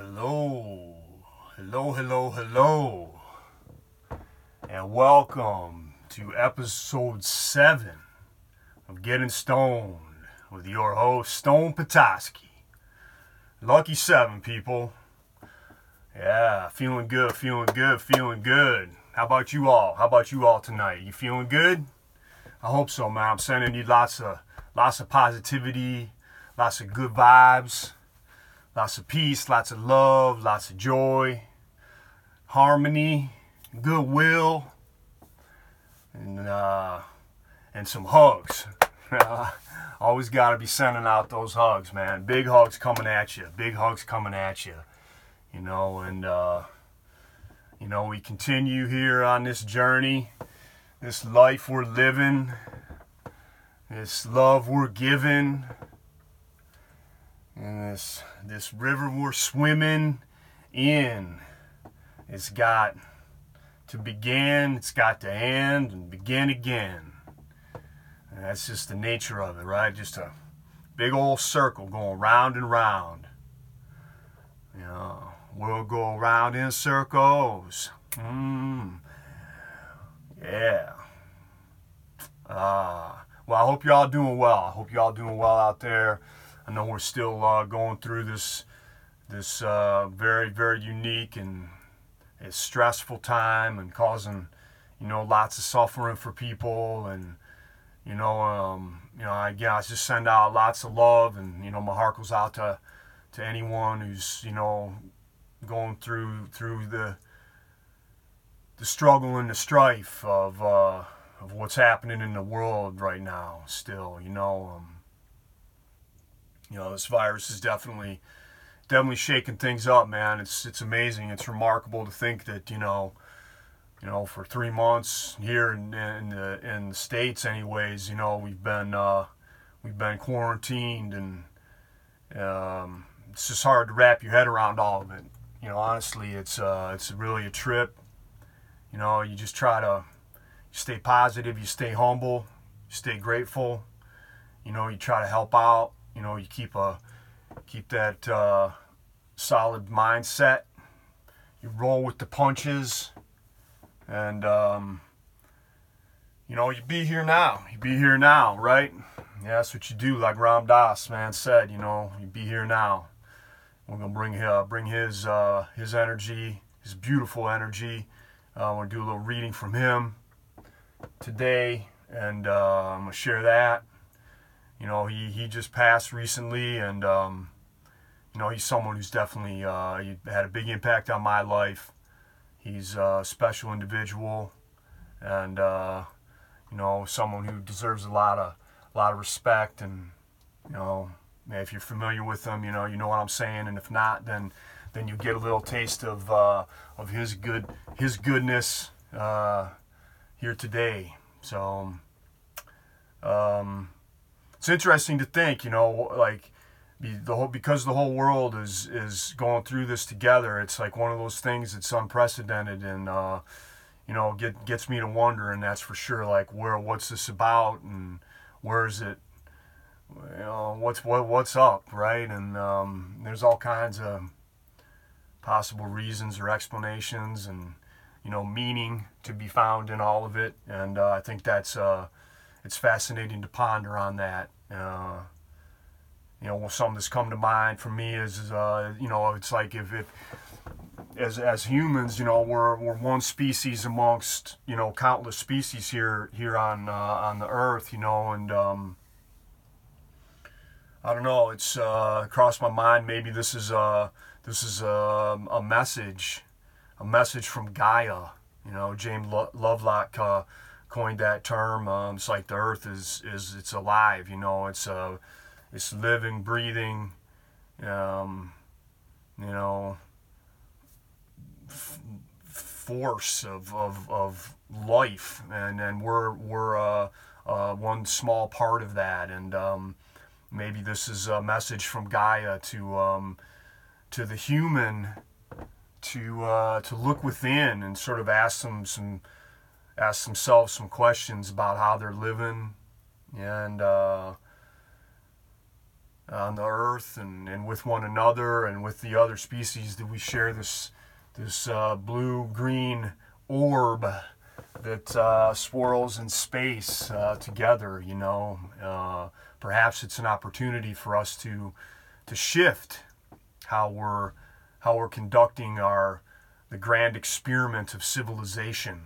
Hello, hello, hello, hello, and welcome to episode seven of Getting Stoned with your host Stone Petoskey. Lucky seven, people. Yeah, feeling good, feeling good, feeling good. How about you all? How about you all tonight? You feeling good? I hope so, man. I'm sending you lots of lots of positivity, lots of good vibes, lots of peace, lots of love, lots of joy, harmony, goodwill, and uh, and some hugs. Always got to be sending out those hugs, man. Big hugs coming at you. Big hugs coming at you. You know, and uh, you know we continue here on this journey this life we're living, this love we're giving, and this this river we're swimming in. It's got to begin, it's got to end, and begin again. And that's just the nature of it, right? Just a big old circle going round and round. You know, we'll go round in circles. Mm. Yeah. Uh, well, I hope y'all doing well. I hope y'all doing well out there. I know we're still uh, going through this this uh, very very unique and stressful time and causing you know lots of suffering for people and you know um, you know I just send out lots of love and you know my heart goes out to to anyone who's you know going through through the the struggle and the strife of uh, of what's happening in the world right now. Still, you know, um, you know, this virus is definitely definitely shaking things up, man. It's it's amazing. It's remarkable to think that you know, you know, for three months here in, in the in the states, anyways, you know, we've been uh, we've been quarantined, and um, it's just hard to wrap your head around all of it. You know, honestly, it's uh, it's really a trip you know, you just try to stay positive, you stay humble, you stay grateful. You know, you try to help out. You know, you keep a keep that uh, solid mindset. You roll with the punches, and um, you know, you be here now. You be here now, right? Yeah, that's what you do. Like Ram Dass, man, said. You know, you be here now. We're gonna bring uh, bring his uh, his energy, his beautiful energy uh, to do a little reading from him today, and uh, I'm to share that. You know, he, he just passed recently, and, um, you know, he's someone who's definitely uh, had a big impact on my life. He's a special individual, and, uh, you know, someone who deserves a lot of, a lot of respect, and, you know, if you're familiar with him, you know, you know what I'm saying, and if not, then then you get a little taste of uh, of his good his goodness uh, here today. So um, it's interesting to think, you know, like the whole because the whole world is is going through this together. It's like one of those things that's unprecedented and. Uh, you know, get gets me to wonder, and that's for sure. Like, where, what's this about, and where is it? You know, what's what, what's up, right? And um, there's all kinds of possible reasons or explanations and you know meaning to be found in all of it and uh, I think that's uh, it's fascinating to ponder on that uh, you know something that's come to mind for me is uh, you know it's like if, if as as humans you know we're, we're one species amongst you know countless species here here on uh, on the earth you know and um, I don't know it's uh, crossed my mind maybe this is uh this is a, um, a message, a message from Gaia. You know, James Lovelock uh, coined that term. Um, it's like the Earth is is it's alive. You know, it's a uh, it's living, breathing. Um, you know, f- force of, of, of life, and and we're we're uh, uh, one small part of that. And um, maybe this is a message from Gaia to um, to the human to uh, to look within and sort of ask them some ask themselves some questions about how they're living and uh, on the earth and, and with one another and with the other species that we share this this uh, blue green orb that uh, swirls in space uh, together you know. Uh, perhaps it's an opportunity for us to to shift how we're how we're conducting our the grand experiment of civilization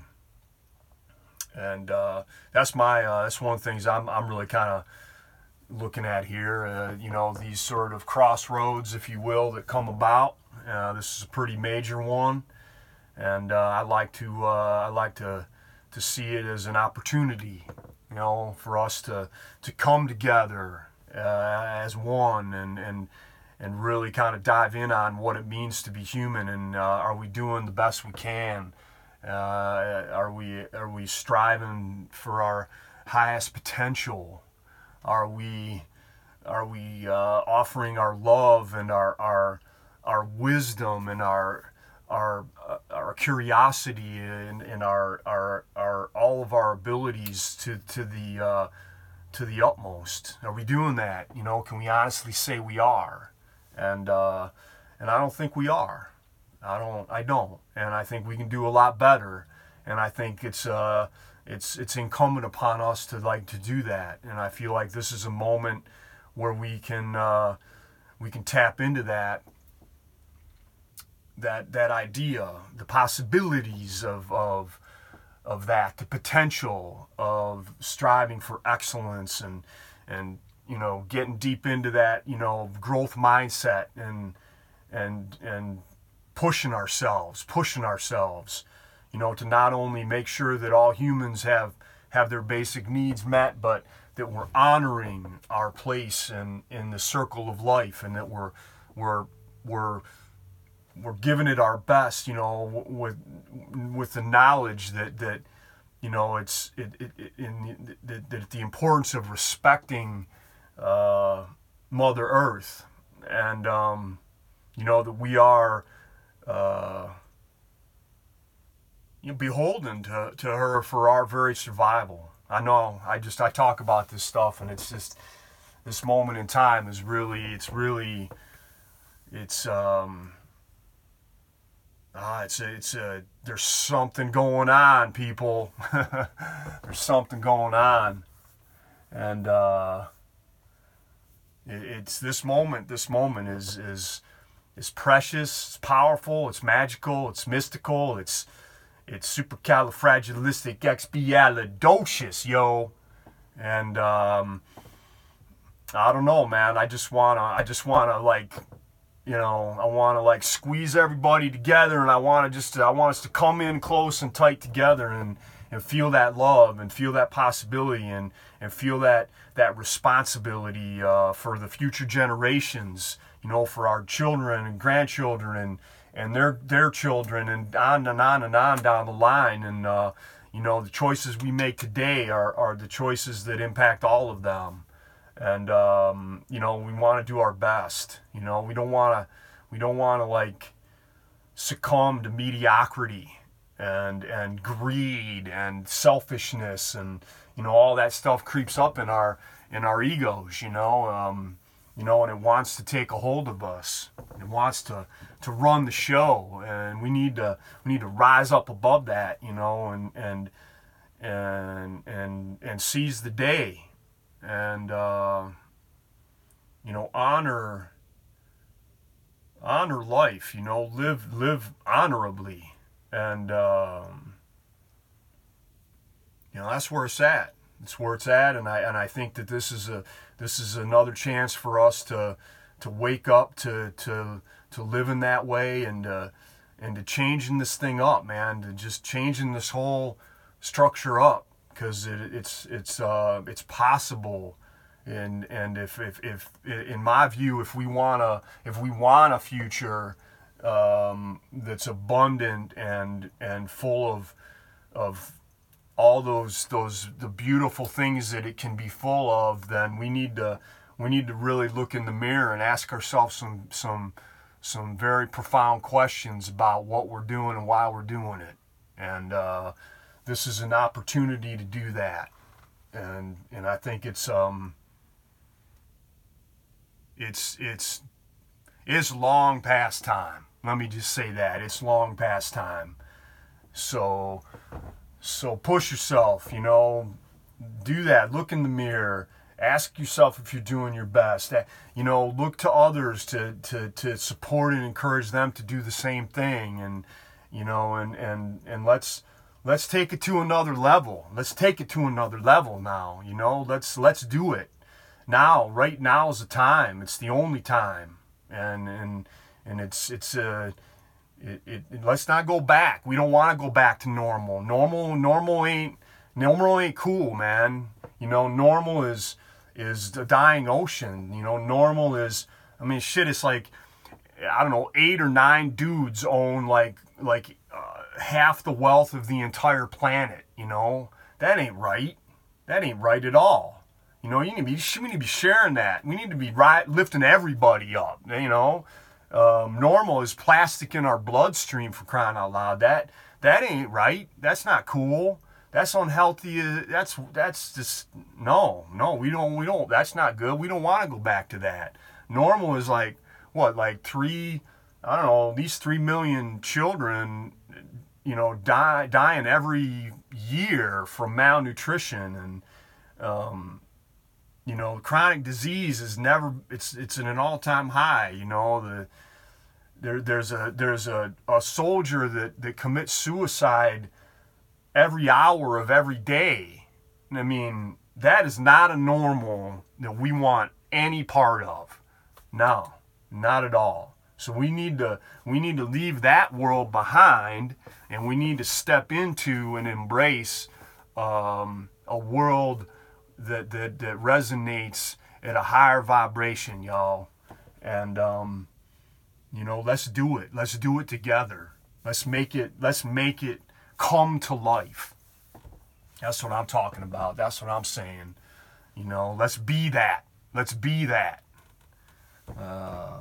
and uh, that's my uh, that's one of the things I'm, I'm really kind of looking at here. Uh, you know, these sort of crossroads, if you will, that come about. Uh, this is a pretty major one, and uh, I like to uh, I like to to see it as an opportunity, you know, for us to to come together as one and and and really kind of dive in on what it means to be human and are we doing the best we can. Are we are we striving for our highest potential? Are we are we uh, offering our love and our our our wisdom and our our uh, our curiosity and, and our, our our all of our abilities to to the uh, to the utmost? Are we doing that? You know, can we honestly say we are? And uh, and I don't think we are. I don't. I don't. And I think we can do a lot better. And I think it's uh, it's it's incumbent upon us to like to do that and i feel like this is a moment where we can uh, we can tap into that that that idea the possibilities of of of that the potential of striving for excellence and and you know getting deep into that you know growth mindset and and and pushing ourselves pushing ourselves you know, to not only make sure that all humans have have their basic needs met, but that we're honoring our place in, in the circle of life and that we're we're we're we're giving it our best, you know, with with the knowledge that that you know it's it, it, it in the, the, the importance of respecting uh, Mother Earth and um, you know that we are. Uh, you know, beholden to, to her for our very survival. I know I just I talk about this stuff and it's just this moment in time is really it's really it's um ah it's a, it's a there's something going on people there's something going on and uh it, it's this moment this moment is is is precious it's powerful it's magical it's mystical it's it's supercalifragilisticexpialidocious, yo. And um, I don't know, man. I just wanna, I just wanna like, you know, I wanna like squeeze everybody together, and I wanna just, I want us to come in close and tight together, and and feel that love, and feel that possibility, and and feel that that responsibility uh, for the future generations, you know, for our children and grandchildren, and and their their children and on and on and on down the line. And uh, you know the choices we make today are, are the choices that impact all of them. And um, you know we want to do our best. You know we don't want to we don't want to like succumb to mediocrity and and greed and selfishness and you know all that stuff creeps up in our in our egos you know? Um, you know, and it wants to take a hold of us. It wants to to run the show, and we need to we need to rise up above that, you know, and and and and and seize the day, and uh, you know, honor honor life. You know, live live honorably, and um, you know that's where it's at. It's where it's at, and I and I think that this is a this is another chance for us to to wake up to to to living that way and uh, and to changing this thing up, man. To just changing this whole structure up because it, it's it's uh, it's possible. And and if, if if in my view, if we wanna if we want a future um, that's abundant and and full of of all those those the beautiful things that it can be full of, then we need to we need to really look in the mirror and ask ourselves some some some very profound questions about what we're doing and why we're doing it. And uh, this is an opportunity to do that. And and I think it's um It's it's it's long past time. Let me just say that. It's long past time. So so push yourself, you know, do that. Look in the mirror. Ask yourself if you're doing your best. You know, look to others to, to, to support and encourage them to do the same thing. And, you know, and, and, and let's, let's take it to another level. Let's take it to another level now, you know, let's, let's do it now, right now is the time. It's the only time. And, and, and it's, it's, uh, it, it, let's not go back. We don't want to go back to normal. Normal, normal ain't, normal ain't cool, man. You know, normal is is the dying ocean. You know, normal is I mean, shit. It's like I don't know, eight or nine dudes own like like uh, half the wealth of the entire planet. You know, that ain't right. That ain't right at all. You know, you need to be we need to be sharing that. We need to be right lifting everybody up. You know, um, normal is plastic in our bloodstream for crying out loud. That that ain't right. That's not cool that's unhealthy. That's that's just no, no. We don't we don't. That's not good. We don't want to go back to that. Normal is like what, like three. I don't know. These three million children, you know, die dying every year from malnutrition and. Um, you know, chronic disease is never it's it's in an all-time high. You know, the there there's a there's a, a soldier that that commits suicide every hour of every day. I mean, that is not a normal that we want any part of. No, not at all. So we need to we need to leave that world behind, and we need to step into and embrace um, a world that, that that resonates at a higher vibration, y'all. And um, you know, let's do it. Let's do it together. Let's make it. Let's make it come to life. That's what I'm talking about. That's what I'm saying. You know, let's be that. Let's be that. Uh,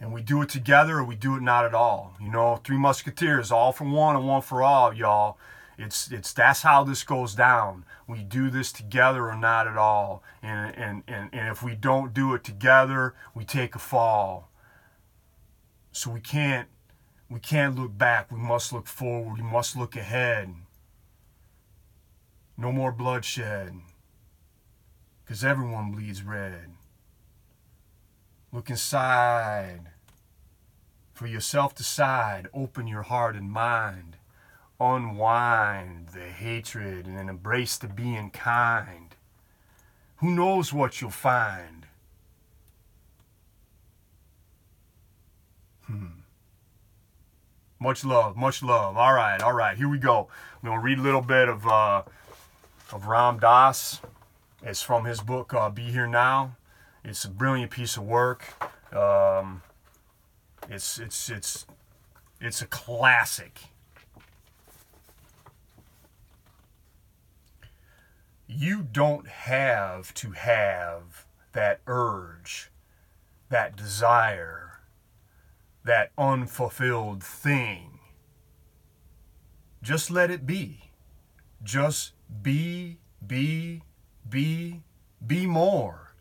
and we do it together or we do it not at all. You know, three musketeers, all for one and one for all, y'all. It's it's that's how this goes down. We do this together or not at all. And and, and, and if we don't do it together, we take a fall. So we can't we can't look back. We must look forward. We must look ahead. No more bloodshed. Because everyone bleeds red. Look inside. For yourself decide. Open your heart and mind. Unwind the hatred and embrace the being kind. Who knows what you'll find? Hmm. Much love, much love. All right, all right. Here we go. I'm gonna read a little bit of uh, of Ram Dass. It's from his book uh, "Be Here Now." It's a brilliant piece of work. Um, it's it's it's it's a classic. You don't have to have that urge, that desire that unfulfilled thing. Just let it be. Just be, be, be, be more.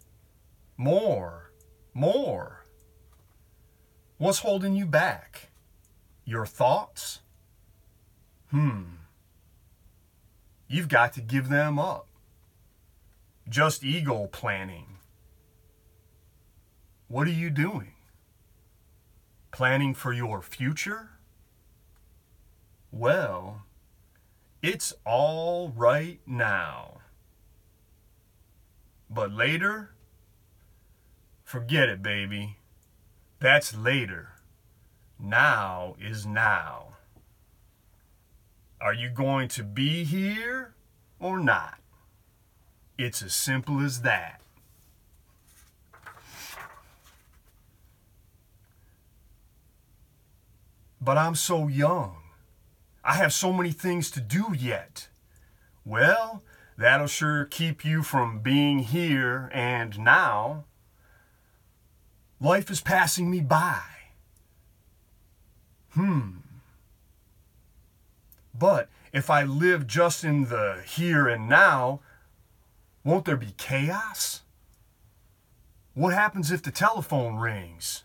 More, more. What's holding you back? Your thoughts? Hmm. You've got to give them up. Just ego planning. What are you doing? Planning for your future? Well, it's all right now. But later? Forget it, baby. That's later. Now is now. Are you going to be here or not? It's as simple as that. But I'm so young. I have so many things to do yet. Well, that'll sure keep you from being here and now. Life is passing me by. Hmm. But if I live just in the here and now, won't there be chaos? What happens if the telephone rings?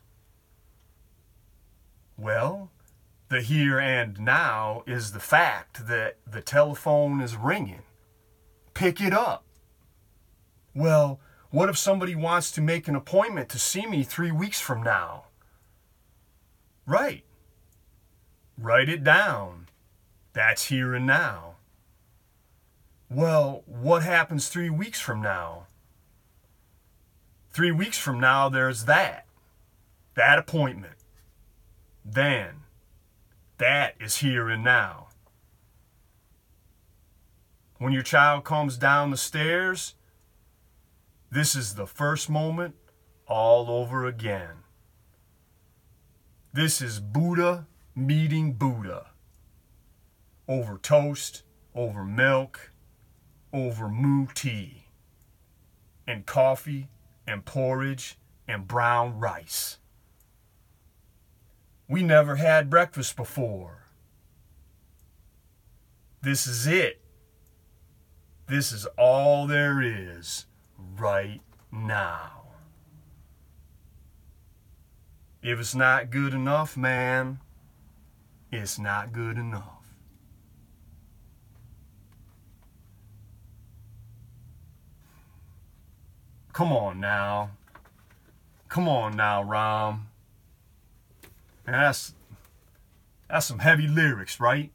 Well, the here and now is the fact that the telephone is ringing. Pick it up. Well, what if somebody wants to make an appointment to see me three weeks from now? Right. Write it down. That's here and now. Well, what happens three weeks from now? Three weeks from now, there's that. That appointment. Then, that is here and now. When your child comes down the stairs, this is the first moment all over again. This is Buddha meeting Buddha. Over toast, over milk, over moo tea, and coffee, and porridge, and brown rice. We never had breakfast before. This is it. This is all there is right now. If it's not good enough, man, it's not good enough. Come on now. Come on now, Ram. And that's that's some heavy lyrics, right?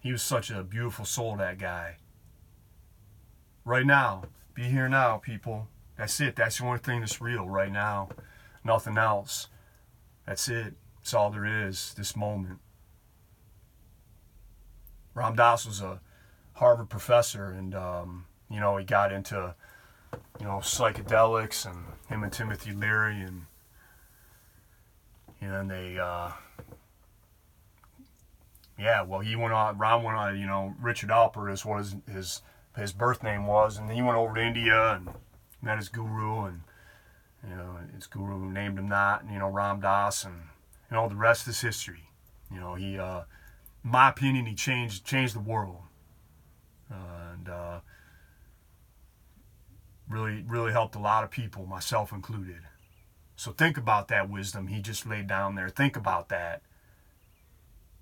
He was such a beautiful soul, that guy. Right now, be here now, people. That's it. That's the only thing that's real right now. Nothing else. That's it. That's all there is, this moment. Ram Dass was a Harvard professor, and, um, you know, he got into, you know, psychedelics, and him and Timothy Leary, and, and they, uh, yeah, well, he went on, Ram went on, you know, Richard Alpert is what his, his, his birth name was, and he went over to India and met his guru, and, you know, his guru named him that, and, you know, Ram Dass, and, you know, the rest is history. You know, he, uh, my opinion, he changed changed the world, uh, and uh, really really helped a lot of people, myself included. So think about that wisdom he just laid down there. Think about that.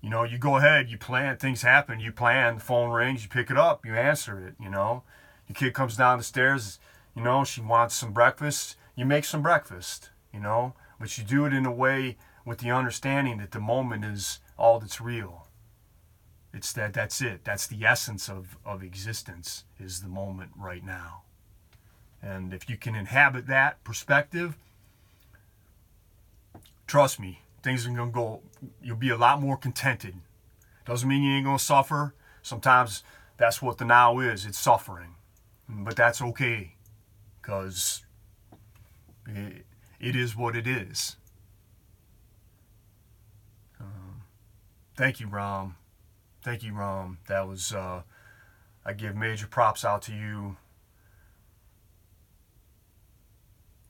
You know, you go ahead, you plan, things happen, you plan, the phone rings, you pick it up, you answer it, you know. Your kid comes down the stairs, you know, she wants some breakfast, you make some breakfast, you know, but you do it in a way with the understanding that the moment is all that's real. It's that that's it. That's the essence of, of existence is the moment right now. And if you can inhabit that perspective, trust me, things are gonna go you'll be a lot more contented. Doesn't mean you ain't gonna suffer. Sometimes that's what the now is, it's suffering. But that's okay. Because it, it is what it is. Thank you, Rom. Thank you, Rom. That was, uh, I give major props out to you.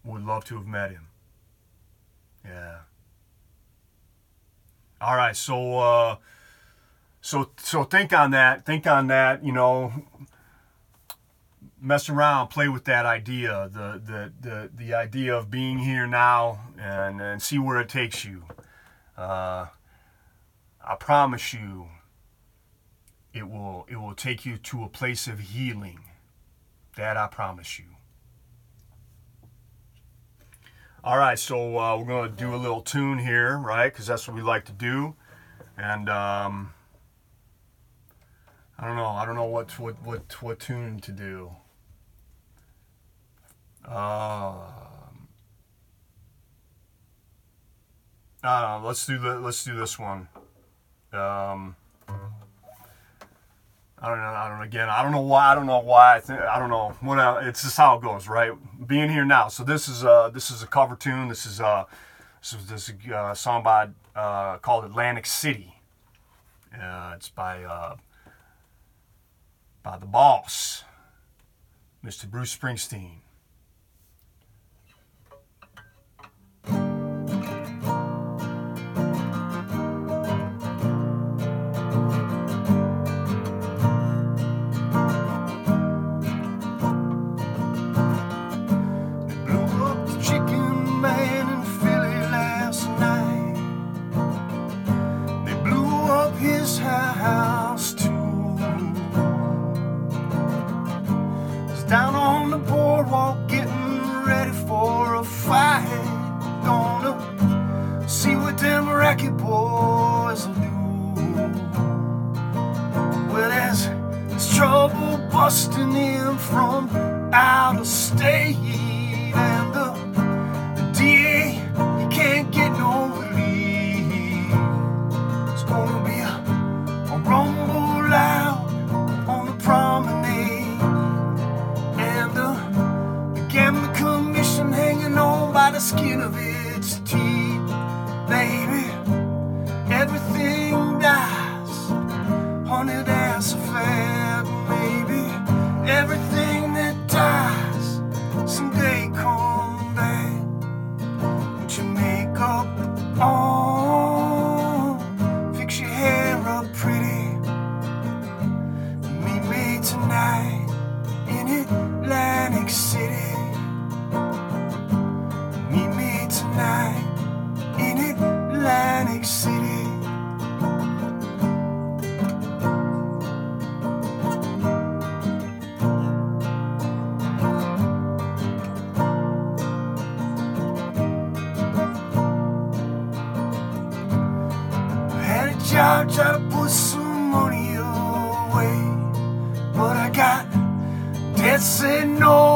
Would love to have met him. Yeah. All right, so uh, so so think on that. Think on that. You know, mess around, play with that idea. The the the the idea of being here now and and see where it takes you. Uh, I promise you it will it will take you to a place of healing. That I promise you. All right, so uh, we're going to do a little tune here, right? Because that's what we like to do. And um, I don't know. I don't know what what what what tune to do. Uh, uh, let's do the let's do this one. Um, I don't know. I don't. Again, I don't know why. I don't know why. I, think, I don't know. What else. It's just how it goes, right? Being here now. So this is uh this is a cover tune. This is uh this is this uh, song by uh, called Atlantic City. Uh, it's by uh, by the boss, Mr. Bruce Springsteen. Baby. Said no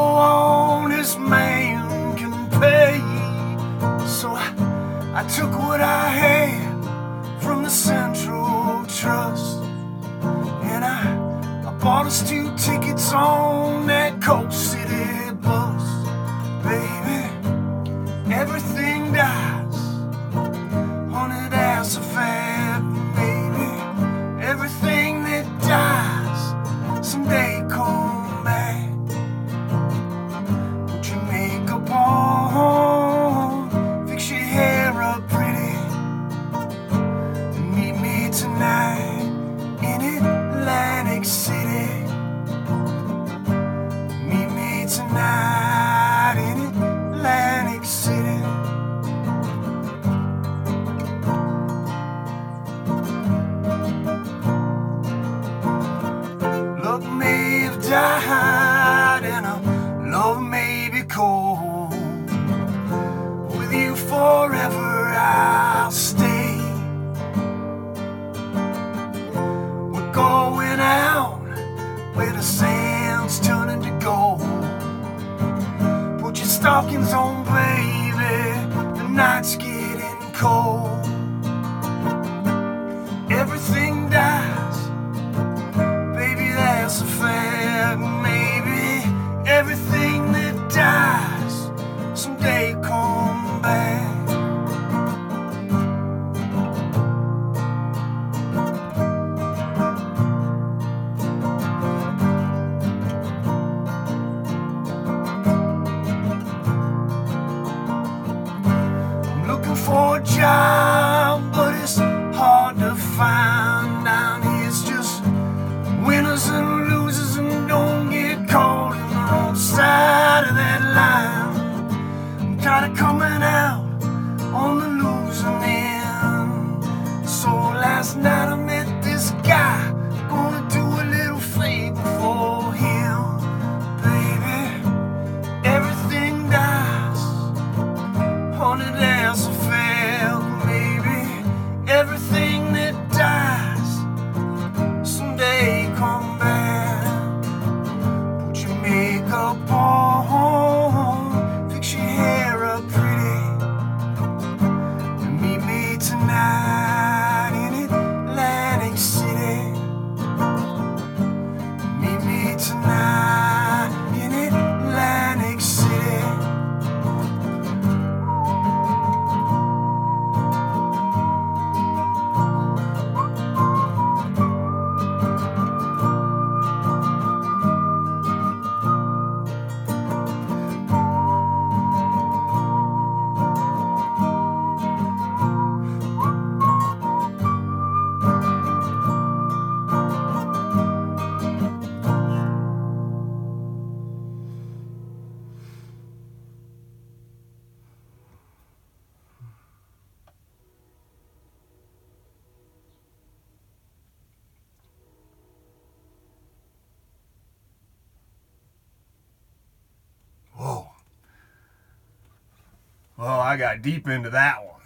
Well, I got deep into that one.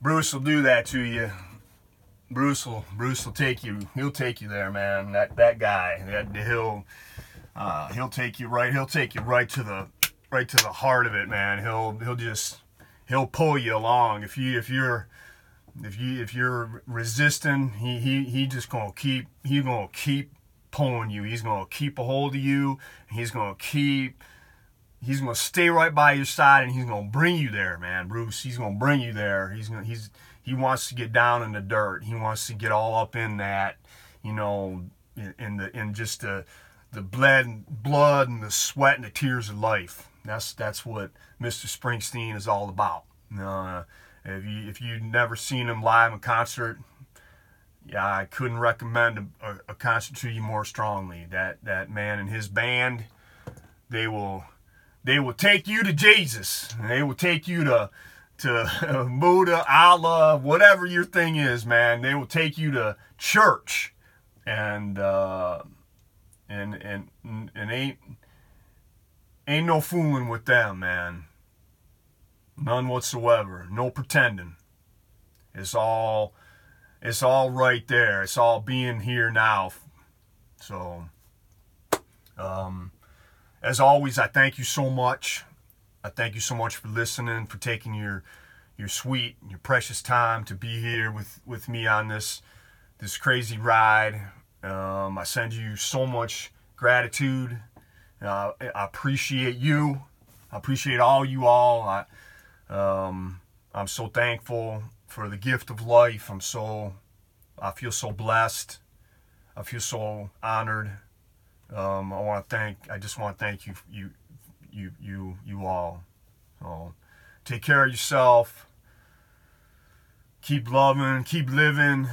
Bruce will do that to you. Bruce will Bruce will take you. He'll take you there, man. That that guy. That he'll uh, he'll take you right. He'll take you right to the right to the heart of it, man. He'll he'll just he'll pull you along. If you if you're if you if you're resisting, he he he just gonna keep he's gonna keep pulling you. He's gonna keep a hold of you. He's gonna keep he's gonna stay right by your side and he's gonna bring you there, man. Bruce, he's gonna bring you there. He's gonna he's he wants to get down in the dirt. He wants to get all up in that, you know, in, the in just the the blood blood and the sweat and the tears of life. That's that's what Mr. Springsteen is all about. Uh, if you if you've never seen him live in concert, yeah, I couldn't recommend a, a concert to you more strongly. That that man and his band, they will they will take you to Jesus. They will take you to to Buddha, Allah, whatever your thing is, man. They will take you to church, and uh, and and and ain't Ain't no fooling with them, man. None whatsoever. No pretending. It's all it's all right there. It's all being here now. So um as always, I thank you so much. I thank you so much for listening, for taking your your sweet, your precious time to be here with with me on this this crazy ride. Um, I send you so much gratitude uh, I appreciate you. I appreciate all you all. I, um, I'm so thankful for the gift of life. I'm so, I feel so blessed. I feel so honored. Um, I want to thank, I just want to thank you, you, you, you, you all. So take care of yourself. Keep loving, keep living.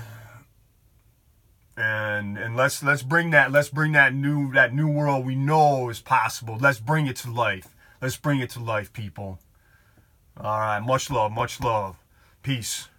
And and let's let's bring that let's bring that new that new world we know is possible. Let's bring it to life. Let's bring it to life people. All right much love much love. Peace